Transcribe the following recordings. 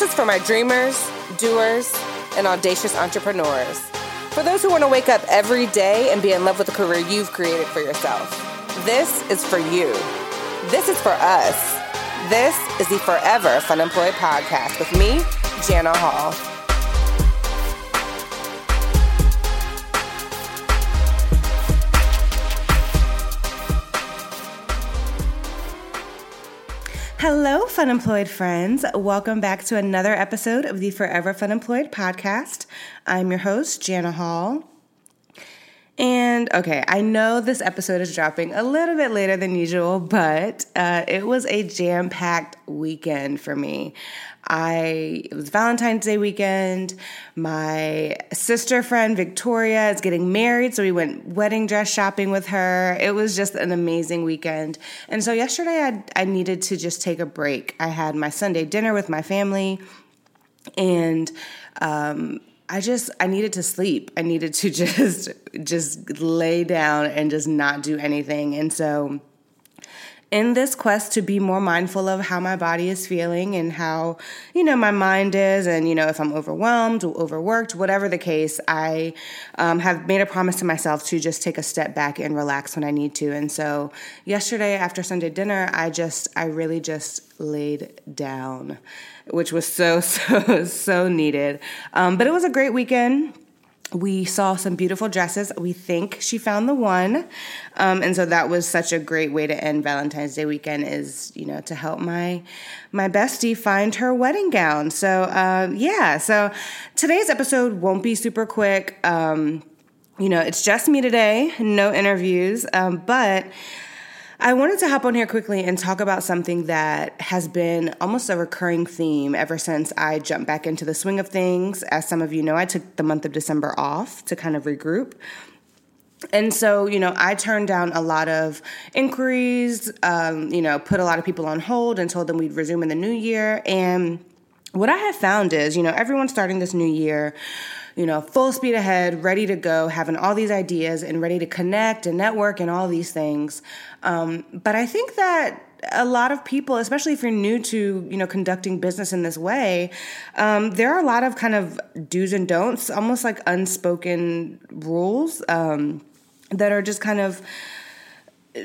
This is for my dreamers, doers, and audacious entrepreneurs. For those who want to wake up every day and be in love with the career you've created for yourself. This is for you. This is for us. This is the Forever Fun Employed podcast with me, Jana Hall. Hello, Fun Employed friends. Welcome back to another episode of the Forever Fun Employed podcast. I'm your host, Jana Hall. And okay, I know this episode is dropping a little bit later than usual, but uh, it was a jam packed weekend for me. I it was Valentine's Day weekend. My sister friend Victoria is getting married, so we went wedding dress shopping with her. It was just an amazing weekend. And so yesterday I I needed to just take a break. I had my Sunday dinner with my family and um, I just I needed to sleep. I needed to just just lay down and just not do anything. And so in this quest to be more mindful of how my body is feeling and how, you know, my mind is, and, you know, if I'm overwhelmed or overworked, whatever the case, I um, have made a promise to myself to just take a step back and relax when I need to. And so yesterday after Sunday dinner, I just, I really just laid down, which was so, so, so needed. Um, but it was a great weekend we saw some beautiful dresses. We think she found the one. Um, and so that was such a great way to end Valentine's Day weekend is, you know, to help my my bestie find her wedding gown. So uh, yeah, so today's episode won't be super quick. Um, you know, it's just me today, no interviews. Um, but I wanted to hop on here quickly and talk about something that has been almost a recurring theme ever since I jumped back into the swing of things. As some of you know, I took the month of December off to kind of regroup. And so, you know, I turned down a lot of inquiries, um, you know, put a lot of people on hold and told them we'd resume in the new year. And what I have found is, you know, everyone's starting this new year you know, full speed ahead, ready to go, having all these ideas and ready to connect and network and all these things. Um, but I think that a lot of people, especially if you're new to you know conducting business in this way, um, there are a lot of kind of do's and don'ts, almost like unspoken rules um, that are just kind of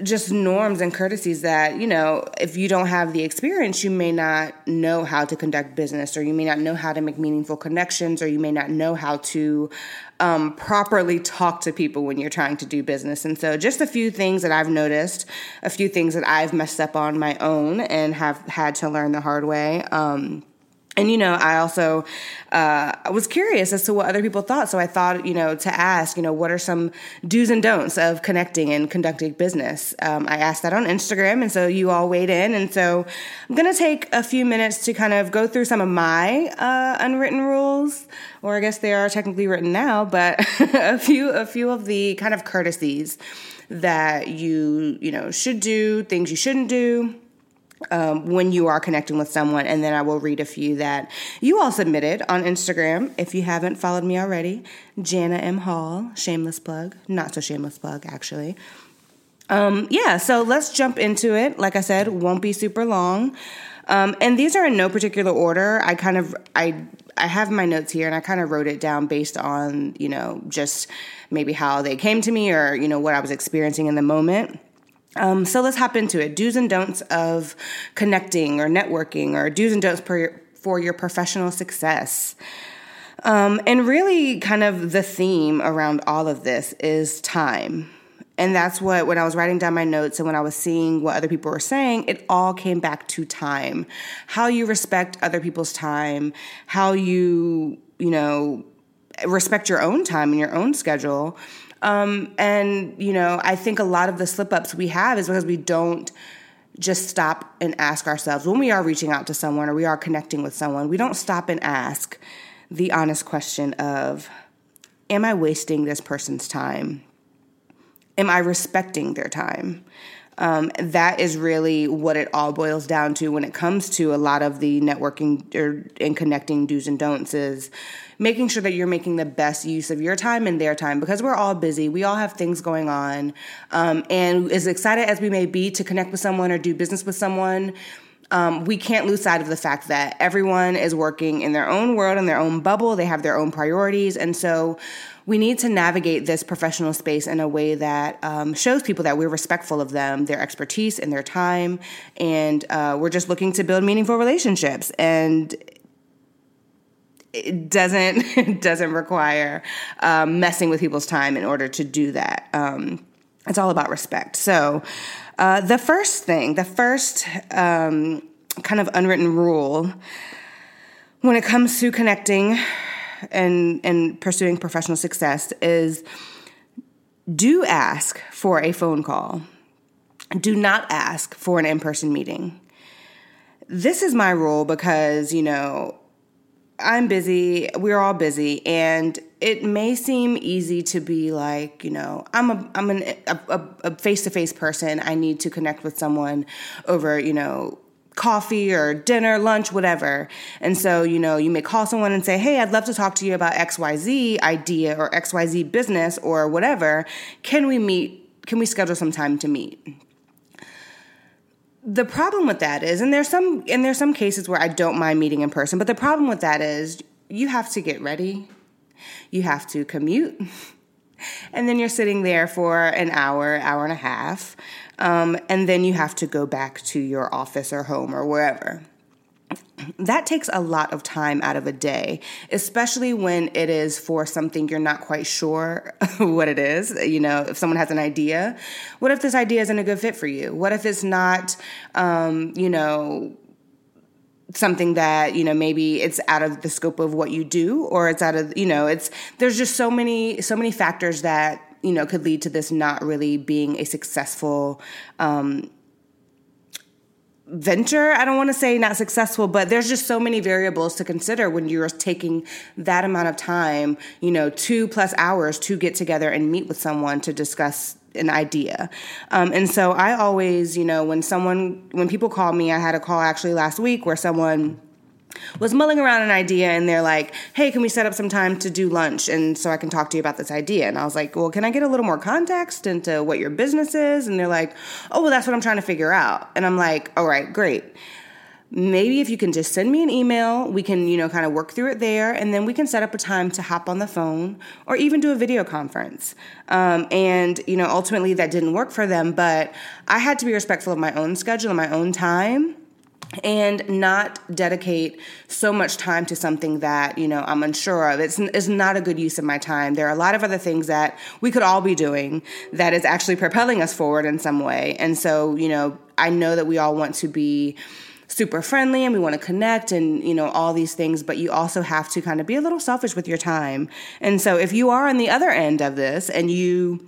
just norms and courtesies that you know if you don't have the experience you may not know how to conduct business or you may not know how to make meaningful connections or you may not know how to um, properly talk to people when you're trying to do business. And so just a few things that i've noticed a few things that i've messed up on my own and have had to learn the hard way um, and you know i also uh, was curious as to what other people thought. So i thought you know to ask you know what are some do's and don'ts of connecting and conducting business? Um, i asked that on instagram and so you all weighed in. And so i'm going to take a few minutes to kind of go through some of my uh, unwritten rules or i guess they are technically written now but a few a few of the kind of courtesies that you you know should do things you shouldn't do um, when you are connecting with someone. And then I will read a few that you all submitted on Instagram. If you haven't followed me already, Jana M. Hall, shameless plug, not so shameless plug, actually. Um, yeah, so let's jump into it. Like I said, won't be super long. Um, and these are in no particular order. I kind of I I have my notes here and I kind of wrote it down based on, you know, just maybe how they came to me or, you know, what I was experiencing in the moment. Um, so let's hop into it. Do's and don'ts of connecting or networking, or do's and don'ts per, for your professional success. Um, and really, kind of the theme around all of this is time. And that's what, when I was writing down my notes and when I was seeing what other people were saying, it all came back to time. How you respect other people's time, how you, you know, respect your own time and your own schedule um, and, you know, I think a lot of the slip ups we have is because we don't just stop and ask ourselves when we are reaching out to someone or we are connecting with someone, we don't stop and ask the honest question of, Am I wasting this person's time? Am I respecting their time? Um, that is really what it all boils down to when it comes to a lot of the networking or and connecting do's and don'ts is making sure that you're making the best use of your time and their time because we're all busy we all have things going on um, and as excited as we may be to connect with someone or do business with someone um, we can't lose sight of the fact that everyone is working in their own world, in their own bubble. They have their own priorities. And so we need to navigate this professional space in a way that um, shows people that we're respectful of them, their expertise, and their time. And uh, we're just looking to build meaningful relationships. And it doesn't doesn't require um, messing with people's time in order to do that. Um, it's all about respect. So, uh, the first thing, the first um, kind of unwritten rule when it comes to connecting and and pursuing professional success is do ask for a phone call. Do not ask for an in-person meeting. This is my rule because, you know, I'm busy, we're all busy, and it may seem easy to be like, you know, I'm a I'm an, a face to face person. I need to connect with someone over, you know, coffee or dinner, lunch, whatever. And so, you know, you may call someone and say, Hey, I'd love to talk to you about XYZ idea or XYZ business or whatever. Can we meet? Can we schedule some time to meet? The problem with that is, and there's some and there's some cases where I don't mind meeting in person, but the problem with that is you have to get ready. You have to commute. And then you're sitting there for an hour, hour and a half. Um, and then you have to go back to your office or home or wherever. That takes a lot of time out of a day, especially when it is for something you're not quite sure what it is. You know, if someone has an idea, what if this idea isn't a good fit for you? What if it's not, um, you know, something that you know maybe it's out of the scope of what you do or it's out of you know it's there's just so many so many factors that you know could lead to this not really being a successful um, venture i don't want to say not successful but there's just so many variables to consider when you're taking that amount of time you know two plus hours to get together and meet with someone to discuss an idea. Um, and so i always you know when someone when people call me i had a call actually last week where someone was mulling around an idea and they're like, hey, can we set up some time to do lunch and so I can talk to you about this idea? And I was like, well, can I get a little more context into what your business is? And they're like, oh, well, that's what I'm trying to figure out. And I'm like, all right, great. Maybe if you can just send me an email, we can, you know, kind of work through it there, and then we can set up a time to hop on the phone or even do a video conference. Um, and, you know, ultimately that didn't work for them, but I had to be respectful of my own schedule and my own time and not dedicate so much time to something that you know I'm unsure of. It's, it's not a good use of my time. There are a lot of other things that we could all be doing that is actually propelling us forward in some way. And so, you know, I know that we all want to be super friendly and we want to connect and you know all these things but you also have to kind of be a little selfish with your time and so if you are on the other end of this and you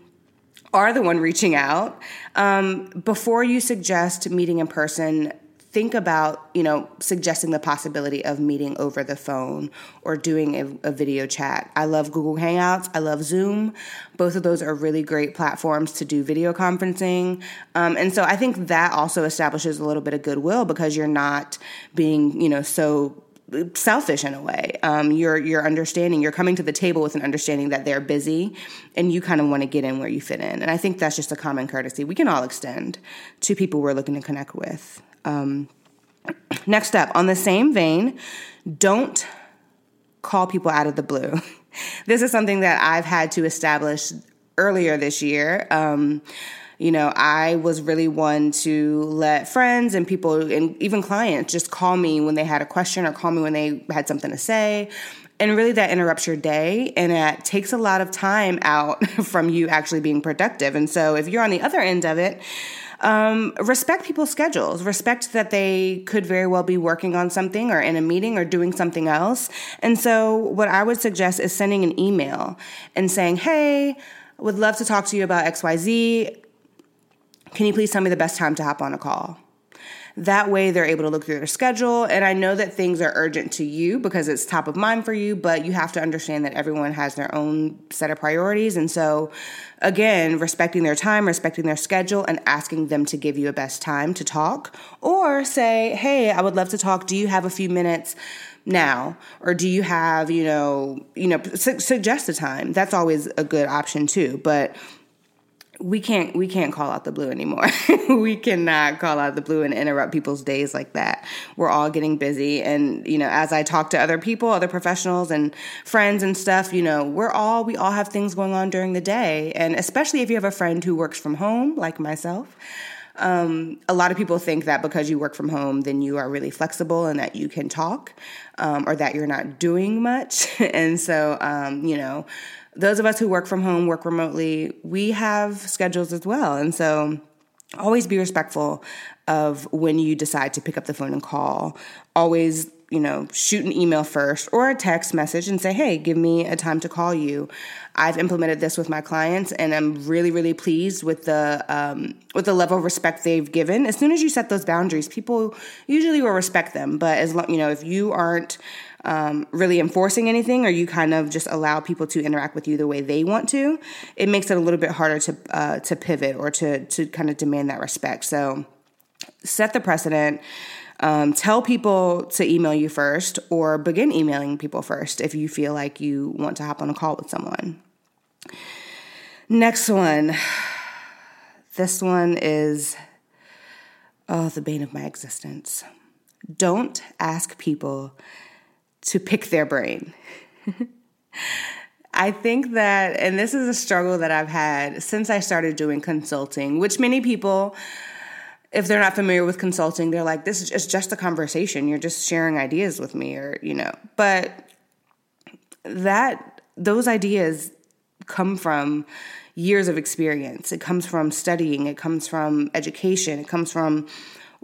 are the one reaching out um, before you suggest meeting in person think about you know suggesting the possibility of meeting over the phone or doing a, a, video chat i love google hangouts i love zoom both of those are really great platforms to do video conferencing um, and so i think that also establishes a little bit of goodwill because you're not being you know so selfish in a way. Um, you're you're understanding. You're coming to the table with an understanding that they're busy, and you kind of want to get in where you fit in. And I think that's just a common courtesy we can all extend to people we're looking to connect with. Um, next up, on the same vein, don't call people out of the blue. this is something that I've had to establish earlier this year. Um, you know, I was really one to let friends and people and even clients just call me when they had a question or call me when they had something to say. And really, that interrupts your day and it takes a lot of time out from you actually being productive. And so, if you're on the other end of it, um, respect people's schedules. Respect that they could very well be working on something or in a meeting or doing something else. And so, what I would suggest is sending an email and saying, Hey, would love to talk to you about XYZ. Can you please tell me the best time to hop on a call? That way, they're able to look through their schedule. And I know that things are urgent to you because it's top of mind for you, but you have to understand that everyone has their own set of priorities. And so, again, respecting their time, respecting their schedule, and asking them to give you a best time to talk. Or say, hey, I would love to talk. Do you have a few minutes? now or do you have you know you know su- suggest a time that's always a good option too but we can't we can't call out the blue anymore. we cannot call out the blue and interrupt people's days like that. We're all getting busy and you know, as I talk to other people, other professionals and friends and stuff, you know, we're all we all have things going on during the day and especially if you have a friend who works from home like myself. Um, a lot of people think that because you work from home, then you are really flexible and that you can talk, um, or that you're not doing much. and so, um, you know, those of us who work from home, work remotely, we have schedules as well. And so always be respectful of when you decide to pick up the phone and call. Always, you know, shoot an email first or a text message and say, hey, give me a time to call you. I've implemented this with my clients and I'm really, really pleased with the um, with the level of respect they've given. As soon as you set those boundaries, people usually will respect them. But as long, you know, if you aren't um, really enforcing anything or you kind of just allow people to interact with you the way they want to, it makes it a little bit harder to uh, to pivot or to to kind of demand that respect. So set the precedent. Um, tell people to email you first or begin emailing people first if you feel like you want to hop on a call with someone. Next one. This one is, oh, the bane of my existence. Don't ask people to pick their brain. I think that, and this is a struggle that I've had since I started doing consulting, which many people, if they're not familiar with consulting, they're like, this is just a conversation. You're just sharing ideas with me, or, you know, but that, those ideas come from years of experience. It comes from studying, it comes from education, it comes from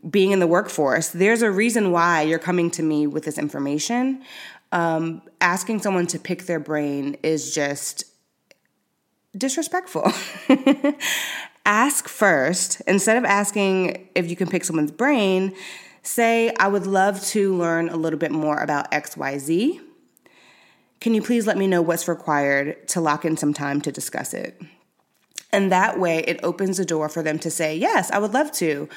being in the workforce, there's a reason why you're coming to me with this information. Um, asking someone to pick their brain is just disrespectful. Ask first. Instead of asking if you can pick someone's brain, say, I would love to learn a little bit more about XYZ. Can you please let me know what's required to lock in some time to discuss it? And that way, it opens the door for them to say, Yes, I would love to.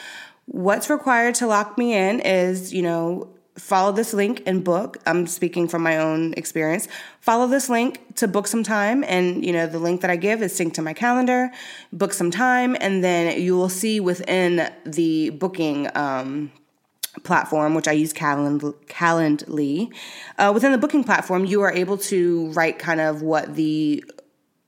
What's required to lock me in is, you know, follow this link and book. I'm speaking from my own experience. Follow this link to book some time. And, you know, the link that I give is synced to my calendar. Book some time. And then you will see within the booking, um, platform, which I use Calend- Calendly, uh, within the booking platform, you are able to write kind of what the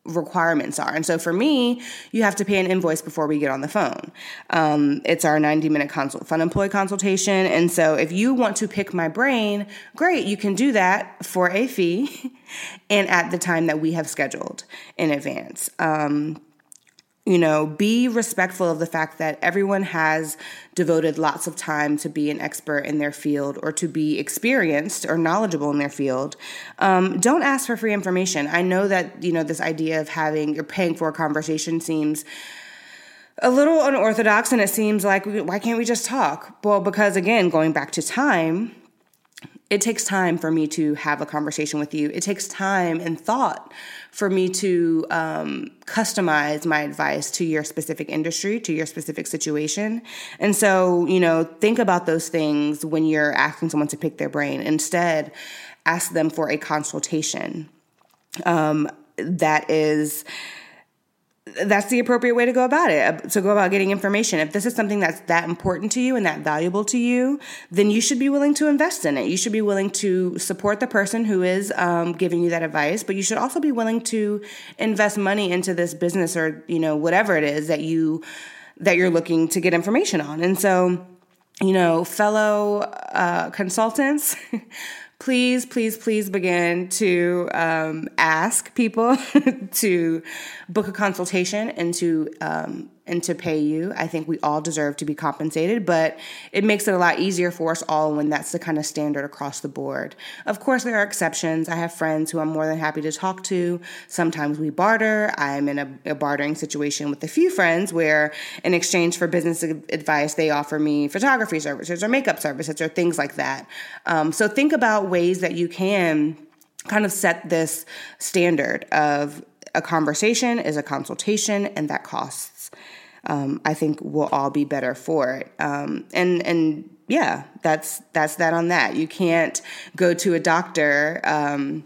requirements are. And so for me, you have to pay an invoice before we get on the phone. Um, it's our 90 minute consult, fun employee consultation. And so if you want to pick my brain, great, you can do that for a fee and at the time that we have scheduled in advance. Um, you know, be respectful of the fact that everyone has devoted lots of time to be an expert in their field or to be experienced or knowledgeable in their field. Um, don't ask for free information. I know that, you know, this idea of having, you're paying for a conversation seems a little unorthodox and it seems like why can't we just talk well because again going back to time it takes time for me to have a conversation with you. It takes time and thought for me to um, customize my advice to your specific industry, to your specific situation. And so, you know, think about those things when you're asking someone to pick their brain. Instead, ask them for a consultation um, that is that's the appropriate way to go about it to go about getting information. If this is something that's that important to you and that valuable to you then you should be willing to invest in it. You should be willing to support the person who is um, giving you that advice but you should also be willing to invest money into this business or you know whatever it is that you that you're looking to get information on. And so you know fellow uh, consultants please, please, please begin to um, ask people to book a consultation and to um, and to pay you. I think we all deserve to be compensated, but it makes it a lot easier for us all when that's the kind of standard across the board. Of course, there are exceptions. I have friends who I'm more than happy to talk to. Sometimes we barter. I'm in a, a bartering situation with a few friends where, in exchange for business advice, they offer me photography services or makeup services or things like that. Um, so think about ways that you can kind of set this standard of a conversation is a consultation and that costs um, I think we'll all be better for it. Um, and and yeah, that's that's that on that. You can't go to a doctor. Um,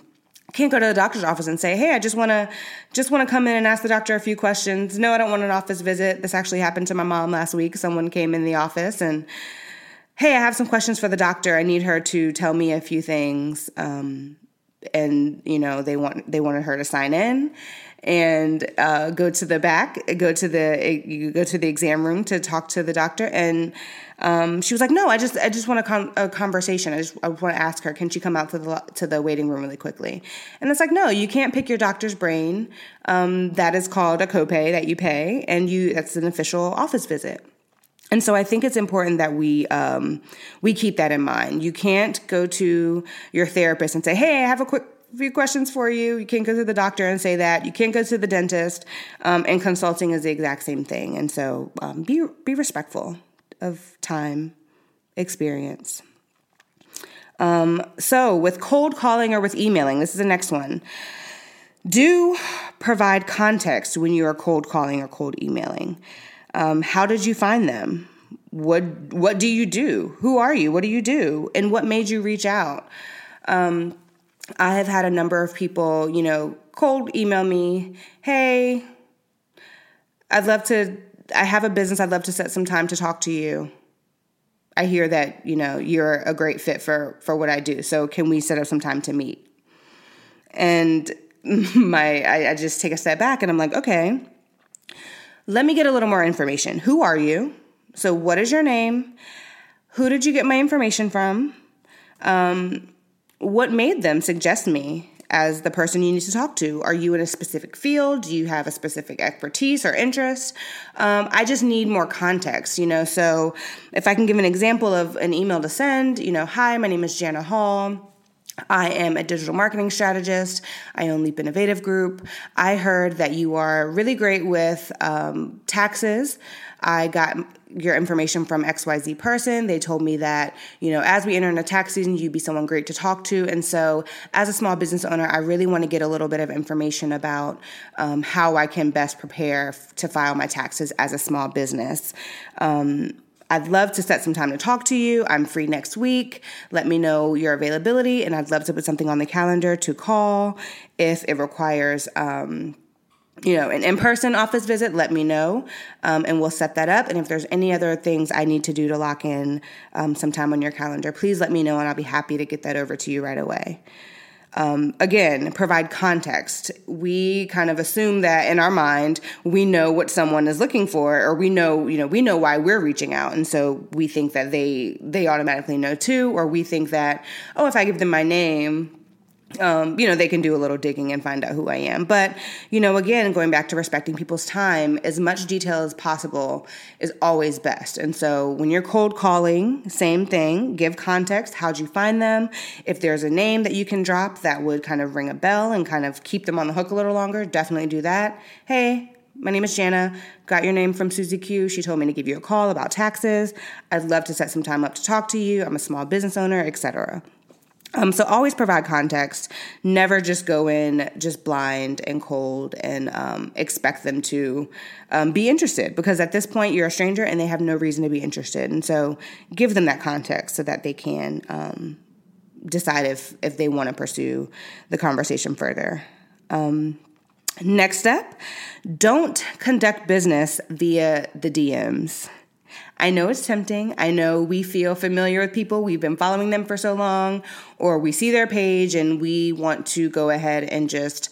can't go to the doctor's office and say, "Hey, I just want to just want to come in and ask the doctor a few questions." No, I don't want an office visit. This actually happened to my mom last week. Someone came in the office and, "Hey, I have some questions for the doctor. I need her to tell me a few things." Um, and you know, they want they wanted her to sign in and uh, go to the back, go to the you go to the exam room to talk to the doctor, and um, she was like, "No, I just I just want a, con- a conversation. I just I want to ask her, can she come out to the to the waiting room really quickly?" And it's like, "No, you can't pick your doctor's brain. Um, that is called a copay that you pay, and you that's an official office visit." And so I think it's important that we um, we keep that in mind. You can't go to your therapist and say, "Hey, I have a quick few questions for you. You can't go to the doctor and say that. You can't go to the dentist. Um, and consulting is the exact same thing. And so um, be be respectful of time, experience. Um, so with cold calling or with emailing, this is the next one. Do provide context when you are cold calling or cold emailing. Um, how did you find them? What what do you do? Who are you? What do you do? And what made you reach out? Um, I have had a number of people, you know, cold email me, hey, I'd love to, I have a business, I'd love to set some time to talk to you. I hear that, you know, you're a great fit for for what I do. So can we set up some time to meet? And my I, I just take a step back and I'm like, okay, let me get a little more information. Who are you? So what is your name? Who did you get my information from? Um, what made them suggest me as the person you need to talk to? Are you in a specific field? Do you have a specific expertise or interest? Um, I just need more context, you know. So if I can give an example of an email to send, you know, hi, my name is Jana Hall. I am a digital marketing strategist. I own Leap Innovative Group. I heard that you are really great with um, taxes. I got your information from XYZ person. They told me that, you know, as we enter into tax season, you'd be someone great to talk to. And so, as a small business owner, I really want to get a little bit of information about um, how I can best prepare f- to file my taxes as a small business. Um, I'd love to set some time to talk to you. I'm free next week. Let me know your availability, and I'd love to put something on the calendar to call if it requires. Um, you know, an in person office visit, let me know um, and we'll set that up. And if there's any other things I need to do to lock in um, some time on your calendar, please let me know and I'll be happy to get that over to you right away. Um, again, provide context. We kind of assume that in our mind we know what someone is looking for, or we know, you know, we know why we're reaching out, and so we think that they they automatically know too, or we think that oh, if I give them my name, um, you know, they can do a little digging and find out who I am. But, you know, again, going back to respecting people's time, as much detail as possible is always best. And so when you're cold calling, same thing, give context. How'd you find them? If there's a name that you can drop that would kind of ring a bell and kind of keep them on the hook a little longer, definitely do that. Hey, my name is Jana. Got your name from Susie Q. She told me to give you a call about taxes. I'd love to set some time up to talk to you. I'm a small business owner, etc. Um, so always provide context. Never just go in just blind and cold and um, expect them to um, be interested because at this point you're a stranger and they have no reason to be interested. And so give them that context so that they can um, decide if if they want to pursue the conversation further. Um, next step: don't conduct business via the DMs. I know it's tempting. I know we feel familiar with people. We've been following them for so long, or we see their page and we want to go ahead and just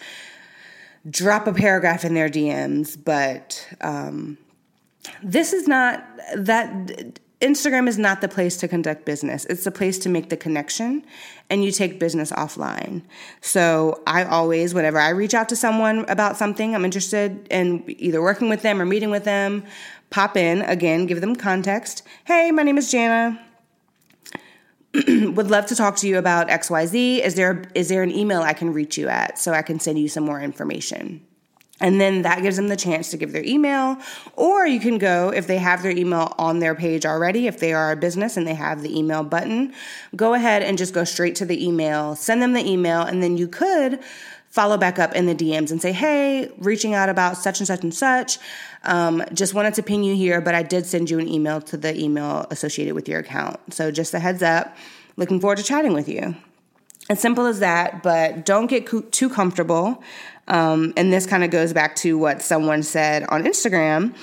drop a paragraph in their DMs. But um, this is not that. Instagram is not the place to conduct business. It's the place to make the connection and you take business offline. So I always, whenever I reach out to someone about something, I'm interested in either working with them or meeting with them, pop in again, give them context. Hey, my name is Jana. Would love to talk to you about XYZ. Is there is there an email I can reach you at so I can send you some more information? And then that gives them the chance to give their email, or you can go if they have their email on their page already, if they are a business and they have the email button, go ahead and just go straight to the email, send them the email, and then you could follow back up in the DMs and say, hey, reaching out about such and such and such. Um, just wanted to ping you here, but I did send you an email to the email associated with your account. So just a heads up. Looking forward to chatting with you. as simple as that, but don't get co- too comfortable. Um, and this kind of goes back to what someone said on Instagram.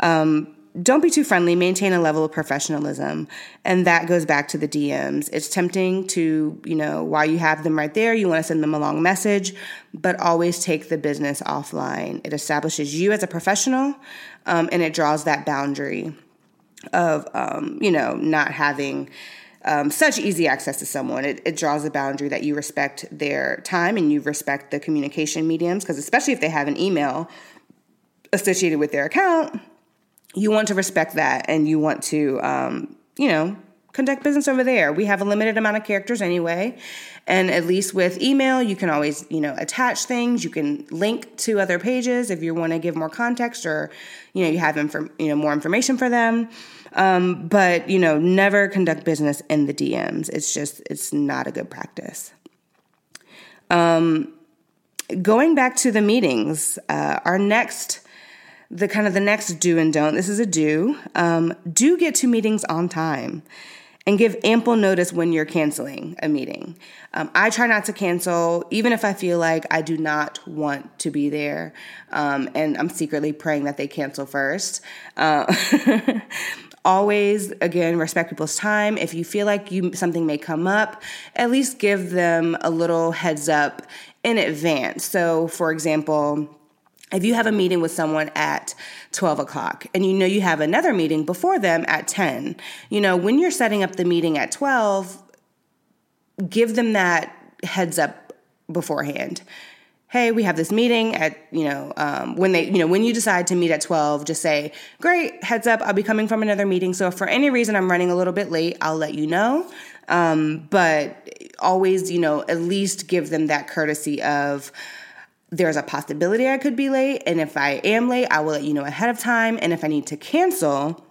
Um, don't be too friendly, maintain a level of professionalism. And that goes back to the DMs. It's tempting to, you know, while you have them right there, you want to send them a long message, but always take the business offline. It establishes you as a professional um, and it draws that boundary of, um, you know, not having. Um, such easy access to someone. It, it, draws a boundary that you respect their time and you respect the communication mediums, because especially if they have an email associated with their account, you want to respect that and you want to, um, you know, conduct business over there. We have a limited amount of characters anyway. And at least with email, you can always, you know, attach things. You can link to other pages if you want to give more context or, you know, you have inform, you know, more information for them. Um, but, you know, never conduct business in the DMs. It's just, it's not a good practice. Um, going back to the meetings, uh, our next the kind of the next do and don't. This is a do. Um, do get to meetings on time and give ample notice when you're canceling a meeting. Um, I try not to cancel, even if I feel like I do not want to be there. Um, and I'm secretly praying that they cancel first. Uh, always again respect people's time if you feel like you something may come up at least give them a little heads up in advance so for example if you have a meeting with someone at 12 o'clock and you know you have another meeting before them at 10, you know, when you're setting up the meeting at 12, give them that heads up beforehand. Hey, we have this meeting at, you know, um, when they, you know, when you decide to meet at 12, just say, great, heads up, I'll be coming from another meeting. So if for any reason I'm running a little bit late, I'll let you know. Um, but always, you know, at least give them that courtesy of, there's a possibility I could be late. And if I am late, I will let you know ahead of time. And if I need to cancel,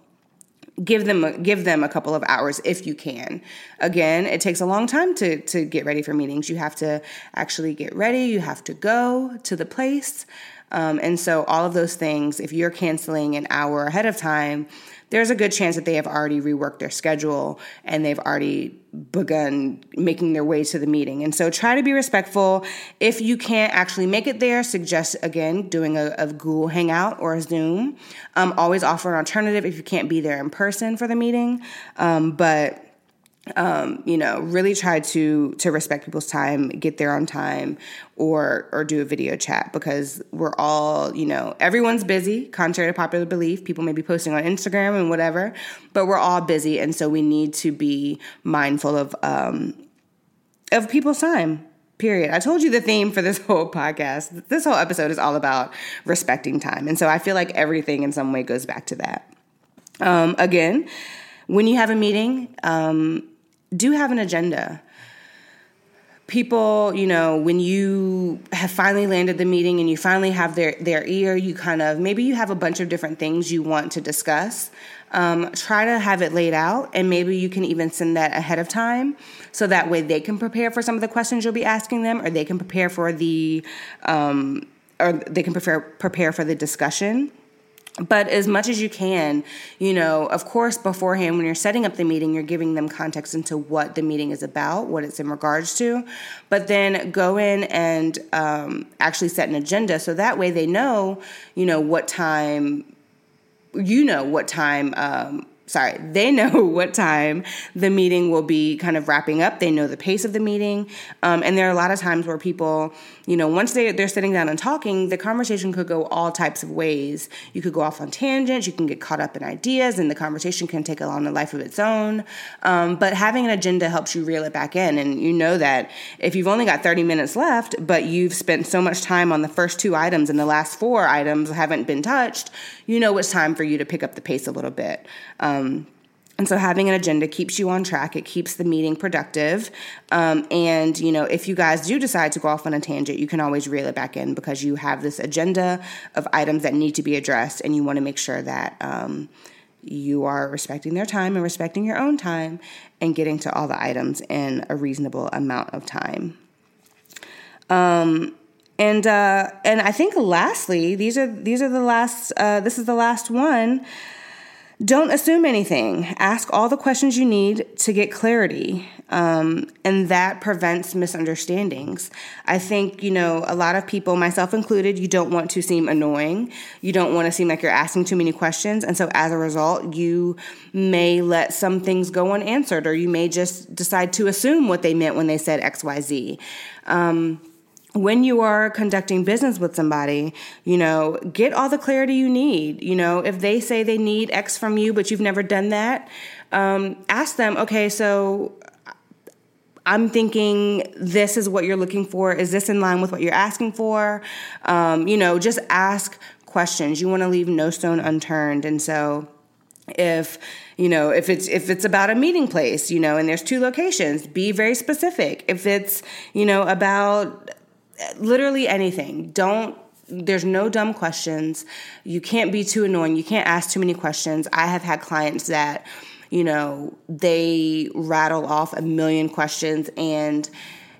give them a, give them a couple of hours if you can. Again, it takes a long time to to get ready for meetings. You have to actually get ready. You have to go to the place, um, and so all of those things. If you're canceling an hour ahead of time, there's a good chance that they have already reworked their schedule and they've already begun making their way to the meeting. And so try to be respectful. If you can't actually make it there, suggest again doing a, a Google Hangout or a Zoom. Um, always offer an alternative if you can't be there in person for the meeting. Um, but um, you know, really try to to respect people's time, get there on time, or or do a video chat because we're all, you know, everyone's busy. Contrary to popular belief, people may be posting on Instagram and whatever, but we're all busy, and so we need to be mindful of um, of people's time. Period. I told you the theme for this whole podcast. This whole episode is all about respecting time, and so I feel like everything in some way goes back to that. Um, again, when you have a meeting. Um, do have an agenda. People, you know, when you have finally landed the meeting and you finally have their, their ear, you kind of maybe you have a bunch of different things you want to discuss. Um, try to have it laid out, and maybe you can even send that ahead of time so that way they can prepare for some of the questions you'll be asking them, or they can prepare for the, um, or they can prepare prepare for the discussion but as much as you can, you know, of course, beforehand, when you're setting up the meeting, you're giving them context into what the meeting is about, what it's in regards to. But then go in and um, actually set an agenda so that way they know, you know, what time, you know, what time. Um, sorry, they know what time the meeting will be kind of wrapping up. They know the pace of the meeting. Um, and there are a lot of times where people, you know, once they, they're sitting down and talking, the conversation could go all types of ways. You could go off on tangents, you can get caught up in ideas, and the conversation can take on a life of its own. Um, but having an agenda helps you reel it back in. And you know that if you've only got 30 minutes left, but you've spent so much time on the first two items and the last four items haven't been touched, you know it's time for you to pick up the pace a little bit. Um, and so having an agenda keeps you on track. It keeps the meeting productive. Um, and, you know, if you guys do decide to go off on a tangent, you can always reel it back in because you have this agenda of items that need to be addressed and you want to make sure that um, you are respecting their time and respecting your own time and getting to all the items in a reasonable amount of time. Um, and uh, and I think lastly, these are these are the last. Uh, this is the last one don't assume anything. Ask all the questions you need to get clarity. Um, and that prevents misunderstandings. I think, you know, a lot of people, myself included, you don't want to seem annoying. You don't want to seem like you're asking too many questions. And so as a result, you may let some things go unanswered or you may just decide to assume what they meant when they said XYZ. Um, when you are conducting business with somebody, you know, get all the clarity you need. You know, if they say they need X from you, but you've never done that, um, ask them, okay, so I'm thinking this is what you're looking for. Is this in line with what you're asking for? Um, you know, just ask questions. You want to leave no stone unturned. And so, if you know if it's if it's about a meeting place you know and there's two locations be very specific if it's you know about literally anything. Don't there's no dumb questions. You can't be too annoying. You can't ask too many questions. I have had clients that, you know, they rattle off a million questions and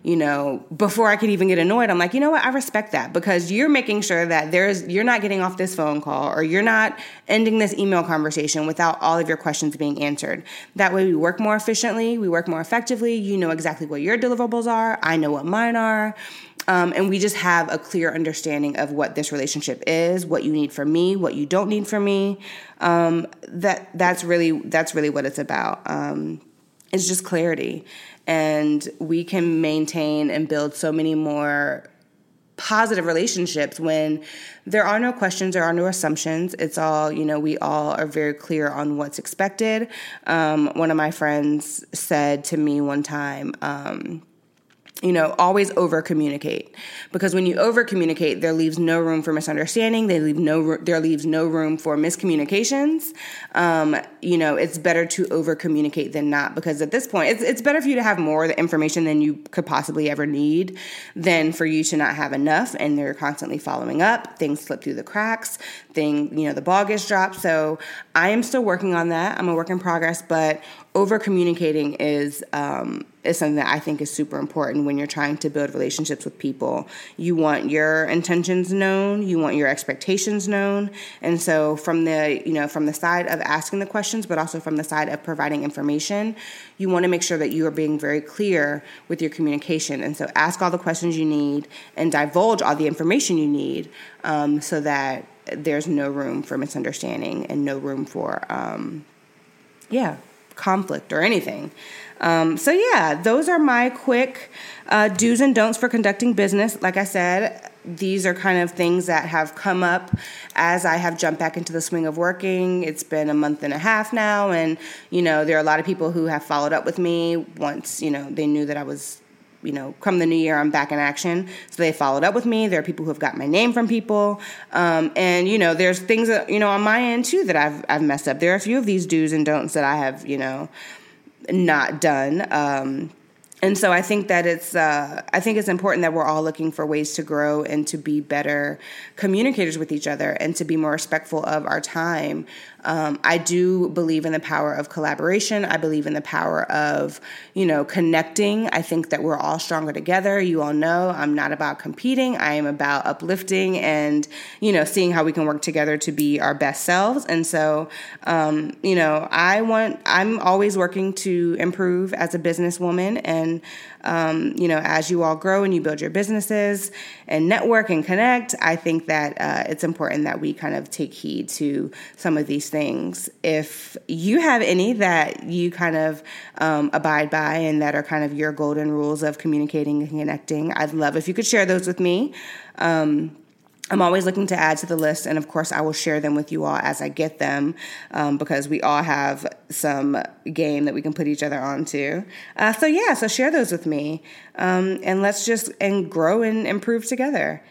you know, before I could even get annoyed, I'm like, you know what? I respect that because you're making sure that there's you're not getting off this phone call or you're not ending this email conversation without all of your questions being answered. That way we work more efficiently, we work more effectively. You know exactly what your deliverables are, I know what mine are. Um, and we just have a clear understanding of what this relationship is, what you need from me, what you don't need from me. Um, that that's really that's really what it's about. Um, it's just clarity, and we can maintain and build so many more positive relationships when there are no questions, there are no assumptions. It's all, you know, we all are very clear on what's expected. Um, one of my friends said to me one time, um, you know, always over communicate because when you over communicate, there leaves no room for misunderstanding. They leave no there leaves no room for miscommunications. Um, you know, it's better to over communicate than not because at this point, it's it's better for you to have more information than you could possibly ever need than for you to not have enough and they're constantly following up. Things slip through the cracks. Thing you know, the ball gets dropped. So I am still working on that. I'm a work in progress, but over communicating is um, is something that I think is super important when you're trying to build relationships with people. You want your intentions known, you want your expectations known, and so from the you know from the side of asking the questions, but also from the side of providing information, you want to make sure that you are being very clear with your communication. And so ask all the questions you need and divulge all the information you need, um, so that there's no room for misunderstanding and no room for um, yeah conflict or anything. Um, so, yeah, those are my quick uh, do's and don'ts for conducting business. Like I said, these are kind of things that have come up as I have jumped back into the swing of working. It's been a month and a half now, and you know, there are a lot of people who have followed up with me once you know they knew that I was you know, come the new year, I'm back in action. So they followed up with me. There are people who have got my name from people, um, and you know, there's things that you know on my end too that I've I've messed up. There are a few of these do's and don'ts that I have you know not done. Um, and so I think that it's uh, I think it's important that we're all looking for ways to grow and to be better communicators with each other and to be more respectful of our time um, I do believe in the power of collaboration. I believe in the power of, you know, connecting. I think that we're all stronger together. You all know I'm not about competing. I am about uplifting and, you know, seeing how we can work together to be our best selves. And so, um, you know, I want, I'm always working to improve as a businesswoman. And, um, you know, as you all grow and you build your businesses and network and connect, I think that uh, it's important that we kind of take heed to some of these things. If you have any that you kind of um, abide by and that are kind of your golden rules of communicating and connecting, I'd love if you could share those with me. Um, I'm always looking to add to the list, and of course, I will share them with you all as I get them um, because we all have some game that we can put each other onto. Uh, so, yeah, so share those with me, um, and let's just and grow and improve together.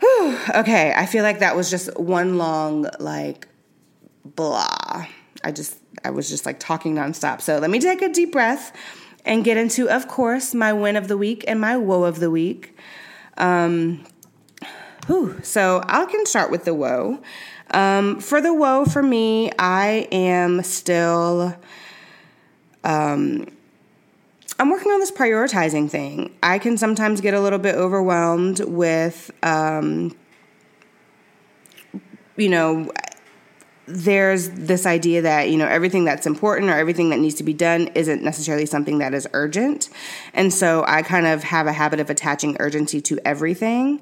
Whew, okay, I feel like that was just one long like blah. I just I was just like talking nonstop. So let me take a deep breath and get into, of course, my win of the week and my woe of the week. Um, Whew. So I can start with the woe. Um, for the woe, for me, I am still. Um, I'm working on this prioritizing thing. I can sometimes get a little bit overwhelmed with, um, you know, there's this idea that you know everything that's important or everything that needs to be done isn't necessarily something that is urgent. And so i kind of have a habit of attaching urgency to everything.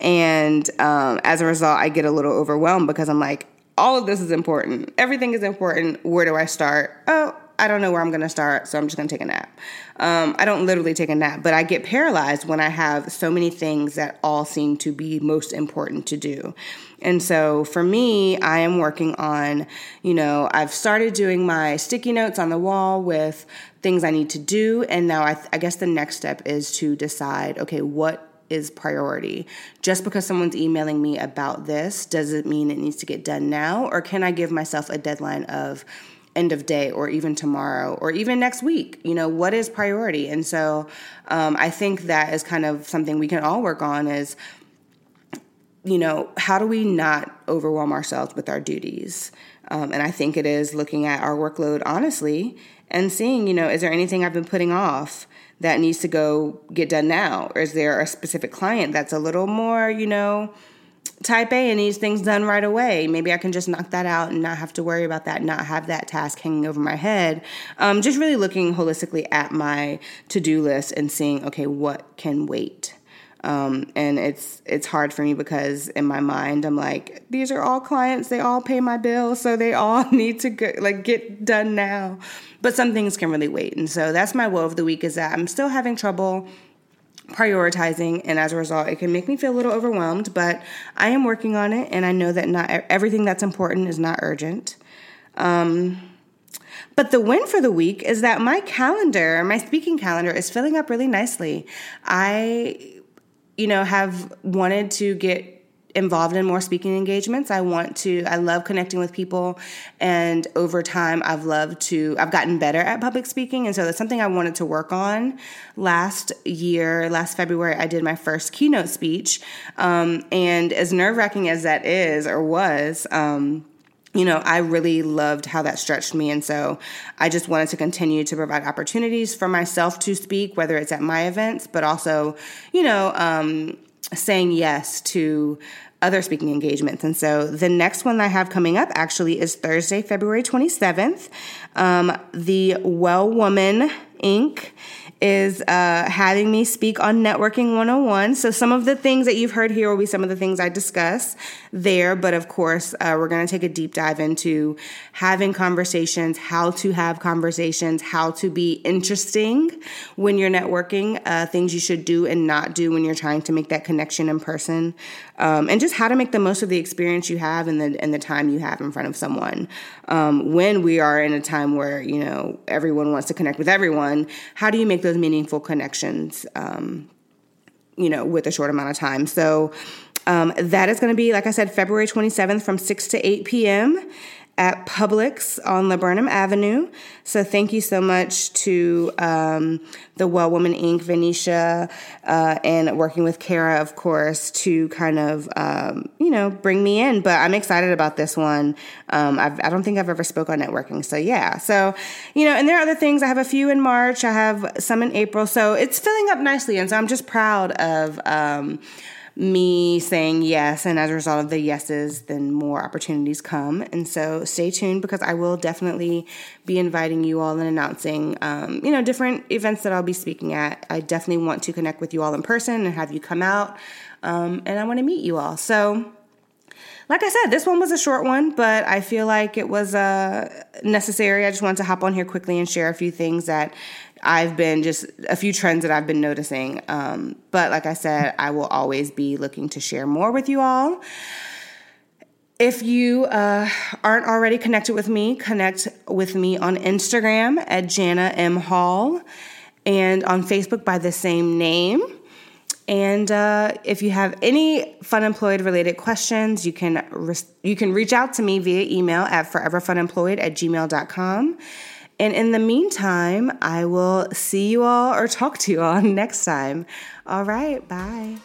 And um, as a result i get a little overwhelmed because i'm like all of this is important. Everything is important. Where do i start? Oh I don't know where I'm to start, so I'm just to take a nap. Um, I don't literally take a nap, but I get paralyzed when I have so many things that all seem to be most important to do. And so for me, I am working on, you know, I've started doing my sticky notes on the wall with things I need to do. And now I, th- I guess the next step is to decide, okay, what is priority. Just because someone's emailing me about this does it mean it needs to get done now, or can I give myself a deadline of end of day or even tomorrow or even next week you know what is priority? And so um, i think that is kind of something we can all work on is you know how do we not overwhelm ourselves with our duties? Um, and i think it is looking at our workload honestly and seeing you know is there anything i've been putting off that needs to go get done now? Or is there a specific client that's a little more you know type A and needs things done right away. Maybe I can just knock that out and not have to worry about that, not have that task hanging over my head. Um, just really looking holistically at my to do list and seeing, okay, what can wait. Um, and it's it's hard for me because in my mind I'm like these are all clients they all pay my bills so they all need to go, like get done now but some things can really wait and so that's my woe of the week is that I'm still having trouble prioritizing and as a result it can make me feel a little overwhelmed but i am working on it and i know that not everything that's important is not urgent. Um, but the win for the week is that my calendar my speaking calendar is filling up really nicely. I you know have wanted to get involved in more speaking engagements. I want to, I love connecting with people. And over time, I've loved to, I've gotten better at public speaking. And so that's something I wanted to work on. Last year, last February, I did my first keynote speech. Um, and as nerve wracking as that is or was, um, you know, I really loved how that stretched me. And so I just wanted to continue to provide opportunities for myself to speak, whether it's at my events, but also, you know, um, saying yes to other speaking engagements. And so the next one I have coming up actually is Thursday, February 27th. Um, the Well Woman Inc is uh, having me speak on Networking 101. So, some of the things that you've heard here will be some of the things I discuss there. But of course, uh, we're going to take a deep dive into having conversations, how to have conversations, how to be interesting when you're networking, uh, things you should do and not do when you're trying to make that connection in person, um, and just how to make the most of the experience you have and the, and the time you have in front of someone. Um, when we are in a time where, you know, everyone wants to connect with everyone, how do you make those meaningful connections, um, you know, with a short amount of time. So um, that is going to be, like I said, February 27th from 6 to 8 p.m at Publix on Laburnum Avenue. So thank you so much to um, the Well Woman Inc., Venetia, uh, and working with Kara, of course, to kind of, um, you know, bring me in. But I'm excited about this one. Um, I do not think I've ever spoke on networking. So yeah. So, you know, and there are other things. I have a few in March. I have some in April. So it's filling up nicely. And so I'm just proud of, um, me saying yes, and as a result of the yeses, then more opportunities come. And so stay tuned because I will definitely be inviting you all and announcing, um, you know, different events that I'll be speaking at. I definitely want to connect with you all in person and have you come out, um, and I want to meet you all. So like I said, this one was a short one, but I feel like it was uh, necessary. I just wanted to hop on here quickly and share a few things that I've been just a few trends that I've been noticing. Um, but like I said, I will always be looking to share more with you all. If you uh, aren't already connected with me, connect with me on Instagram at Jana M Hall and on Facebook by the same name. And uh, if you have any funemployed related questions, you can re- you can reach out to me via email at foreverfunemployed at gmail.com. And in the meantime, I will see you all or talk to you all next time. All right, bye.